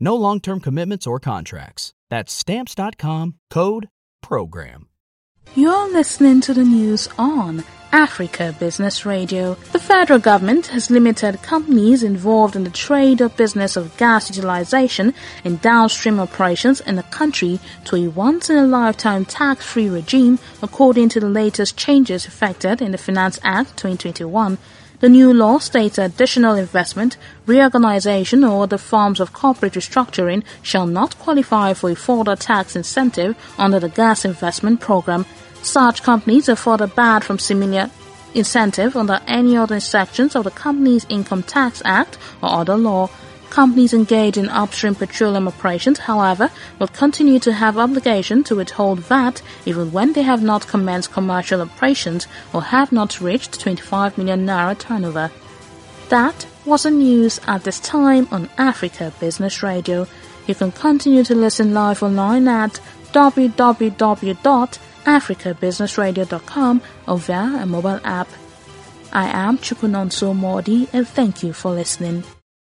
No long term commitments or contracts. That's Stamps.com code PROGRAM. You're listening to the news on Africa Business Radio. The federal government has limited companies involved in the trade or business of gas utilization and downstream operations in the country to a once in a lifetime tax free regime, according to the latest changes effected in the Finance Act 2021. The new law states additional investment, reorganization, or other forms of corporate restructuring shall not qualify for a further tax incentive under the gas investment program. Such companies are further barred from similar incentive under any other sections of the Companies Income Tax Act or other law. Companies engaged in upstream petroleum operations, however, will continue to have obligation to withhold VAT even when they have not commenced commercial operations or have not reached 25 million naira turnover. That was the news at this time on Africa Business Radio. You can continue to listen live online at www.africabusinessradio.com or via a mobile app. I am Chukwunonso Modi and thank you for listening.